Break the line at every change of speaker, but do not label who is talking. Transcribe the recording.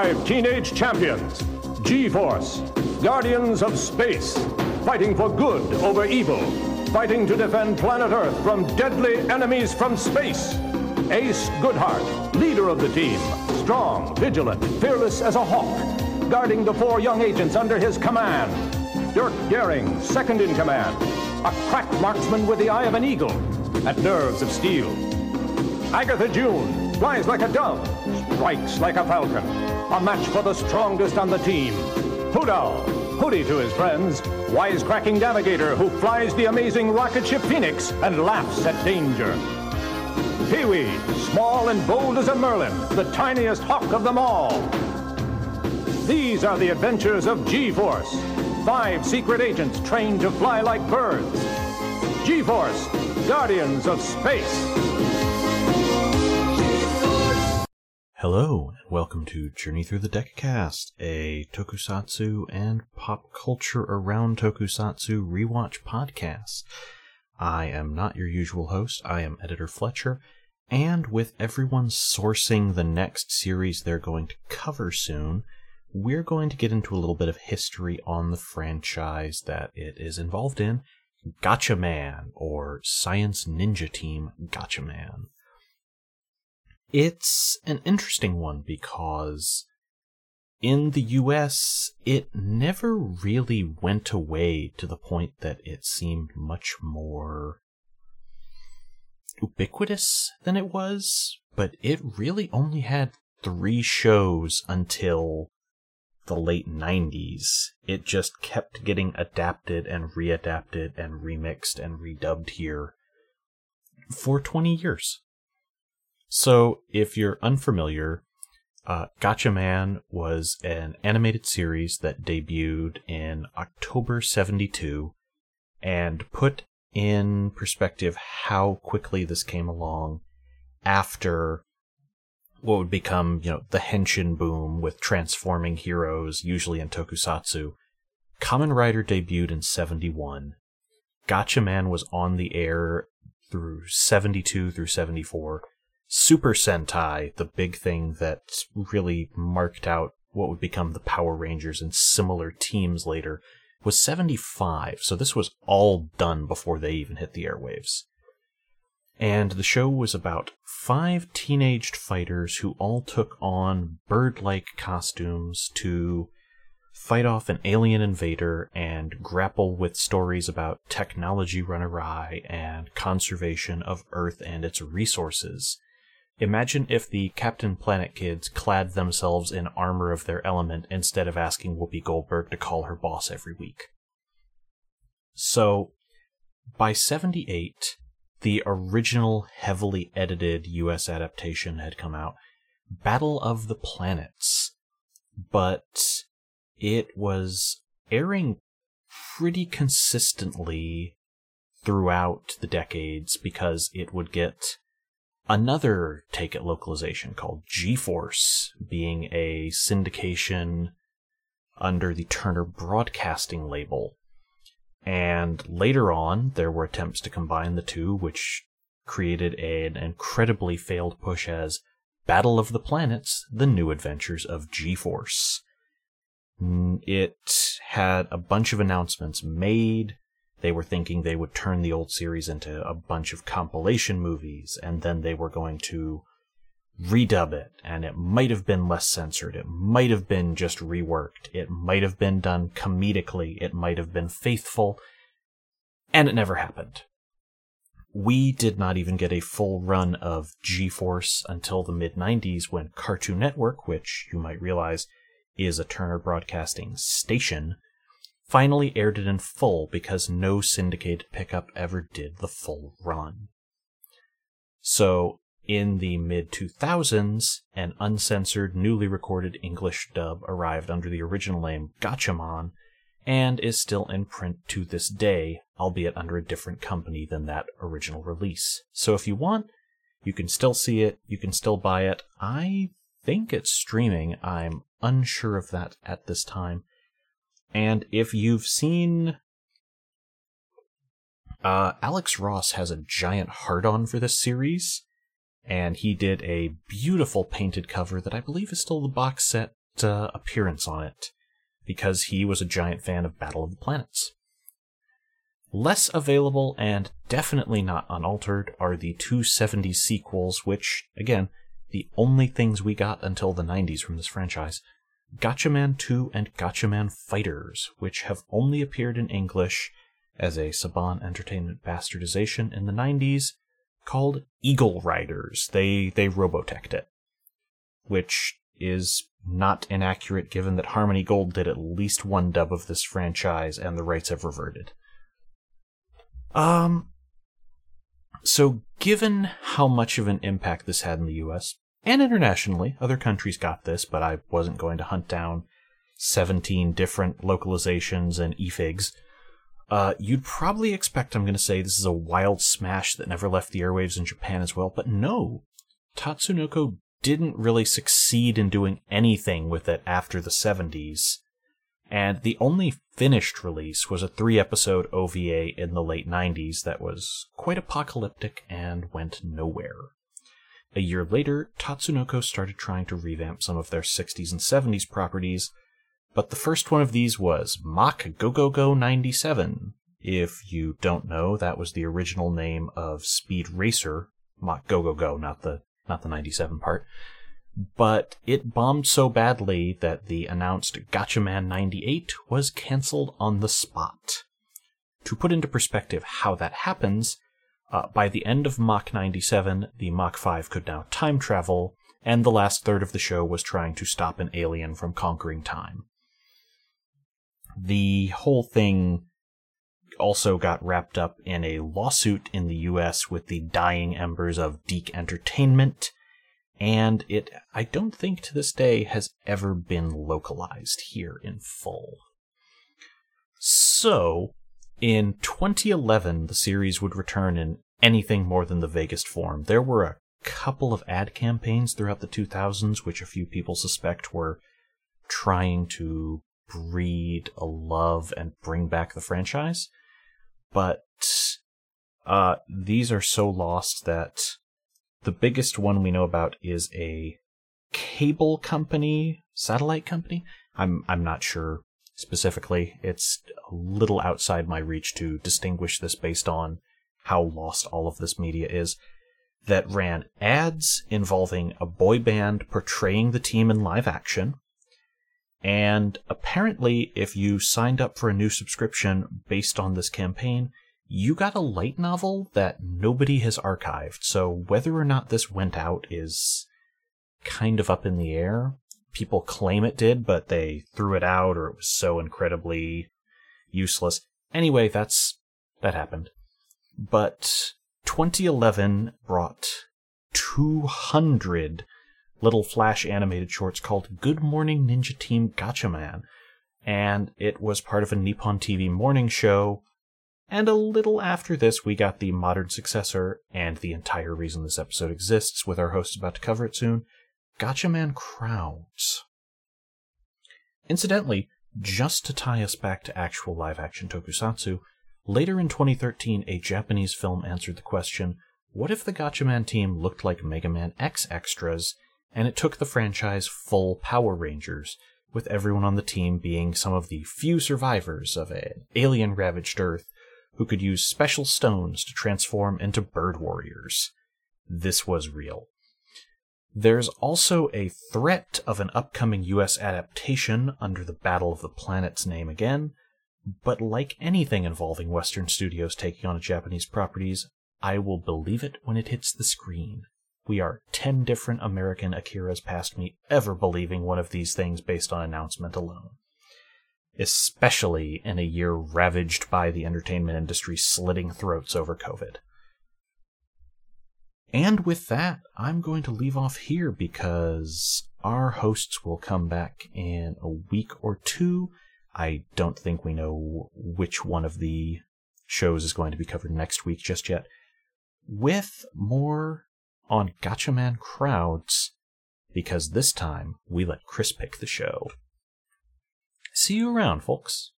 Five teenage champions G-Force, Guardians of Space, fighting for good over evil, fighting to defend planet Earth from deadly enemies from space. Ace Goodheart, leader of the team, strong, vigilant, fearless as a hawk, guarding the four young agents under his command. Dirk Daring, second in command, a crack marksman with the eye of an eagle, and nerves of steel. Agatha June flies like a dove, strikes like a falcon, a match for the strongest on the team. Hoot Owl, Hoodie to his friends, wisecracking navigator who flies the amazing rocket ship Phoenix and laughs at danger. Pee-wee, small and bold as a merlin, the tiniest hawk of them all. These are the adventures of G-Force, five secret agents trained to fly like birds. G-Force, Guardians of Space.
Hello, and welcome to Journey Through the Decacast, a tokusatsu and pop culture around tokusatsu rewatch podcast. I am not your usual host, I am Editor Fletcher, and with everyone sourcing the next series they're going to cover soon, we're going to get into a little bit of history on the franchise that it is involved in, Gatchaman, or Science Ninja Team Gatchaman. It's an interesting one because in the US, it never really went away to the point that it seemed much more ubiquitous than it was, but it really only had three shows until the late 90s. It just kept getting adapted and readapted and remixed and redubbed here for 20 years. So, if you're unfamiliar, uh, Gatchaman was an animated series that debuted in October 72 and put in perspective how quickly this came along after what would become, you know, the henshin boom with transforming heroes, usually in tokusatsu. Kamen Rider debuted in 71. Gatchaman was on the air through 72 through 74 Super Sentai, the big thing that really marked out what would become the Power Rangers and similar teams later, was 75. So this was all done before they even hit the airwaves. And the show was about five teenaged fighters who all took on bird like costumes to fight off an alien invader and grapple with stories about technology run awry and conservation of Earth and its resources. Imagine if the Captain Planet kids clad themselves in armor of their element instead of asking Whoopi Goldberg to call her boss every week. So, by 78, the original heavily edited US adaptation had come out, Battle of the Planets, but it was airing pretty consistently throughout the decades because it would get another take at localization called G-Force, being a syndication under the Turner Broadcasting label. And later on, there were attempts to combine the two, which created an incredibly failed push as Battle of the Planets The New Adventures of G-Force. It had a bunch of announcements made they were thinking they would turn the old series into a bunch of compilation movies, and then they were going to redub it, and it might have been less censored. It might have been just reworked. It might have been done comedically. It might have been faithful. And it never happened. We did not even get a full run of G Force until the mid 90s when Cartoon Network, which you might realize is a Turner Broadcasting station, finally aired it in full because no syndicated pickup ever did the full run. So, in the mid 2000s, an uncensored, newly recorded English dub arrived under the original name Gatchaman and is still in print to this day, albeit under a different company than that original release. So if you want, you can still see it, you can still buy it. I think it's streaming. I'm unsure of that at this time. And if you've seen uh, Alex Ross has a giant heart on for this series, and he did a beautiful painted cover that I believe is still the box set uh, appearance on it because he was a giant fan of Battle of the Planets. Less available and definitely not unaltered are the two 70s sequels, which, again, the only things we got until the 90s from this franchise. Gatchaman 2 and Gatchaman Fighters, which have only appeared in English as a Saban Entertainment bastardization in the 90s, called Eagle Riders. They they roboteched it, which is not inaccurate given that Harmony Gold did at least one dub of this franchise and the rights have reverted. Um so given how much of an impact this had in the US and internationally, other countries got this, but I wasn't going to hunt down 17 different localizations and efigs. Uh, you'd probably expect I'm going to say this is a wild smash that never left the airwaves in Japan as well, but no. Tatsunoko didn't really succeed in doing anything with it after the 70s, and the only finished release was a three episode OVA in the late 90s that was quite apocalyptic and went nowhere. A year later, Tatsunoko started trying to revamp some of their 60s and 70s properties, but the first one of these was Mach Go Go Go 97. If you don't know, that was the original name of Speed Racer, Mach Go Go Go, not the not the 97 part. But it bombed so badly that the announced Gatchaman 98 was cancelled on the spot. To put into perspective how that happens, uh, by the end of Mach 97, the Mach 5 could now time travel, and the last third of the show was trying to stop an alien from conquering time. The whole thing also got wrapped up in a lawsuit in the US with the dying embers of DiC Entertainment, and it, I don't think to this day, has ever been localized here in full. So, in 2011, the series would return in anything more than the vaguest form. There were a couple of ad campaigns throughout the 2000s, which a few people suspect were trying to breed a love and bring back the franchise. But uh, these are so lost that the biggest one we know about is a cable company, satellite company. I'm I'm not sure specifically. It's a little outside my reach to distinguish this based on how lost all of this media is. That ran ads involving a boy band portraying the team in live action, and apparently, if you signed up for a new subscription based on this campaign, you got a light novel that nobody has archived. So whether or not this went out is kind of up in the air. People claim it did, but they threw it out or it was so incredibly useless. Anyway, that's that happened. But 2011 brought 200 little flash animated shorts called Good Morning Ninja Team Gatchaman. And it was part of a Nippon TV morning show. And a little after this, we got the modern successor, and the entire reason this episode exists, with our host about to cover it soon Gatchaman Crowds. Incidentally, just to tie us back to actual live action tokusatsu, later in 2013, a Japanese film answered the question what if the Gatchaman team looked like Mega Man X extras and it took the franchise full Power Rangers, with everyone on the team being some of the few survivors of an alien ravaged Earth who could use special stones to transform into bird warriors. This was real. There's also a threat of an upcoming US adaptation under the Battle of the Planets name again, but like anything involving Western studios taking on Japanese properties, I will believe it when it hits the screen. We are 10 different American Akiras past me ever believing one of these things based on announcement alone. Especially in a year ravaged by the entertainment industry slitting throats over COVID. And with that, I'm going to leave off here because our hosts will come back in a week or two. I don't think we know which one of the shows is going to be covered next week just yet. With more on Gatchaman crowds because this time we let Chris pick the show. See you around, folks.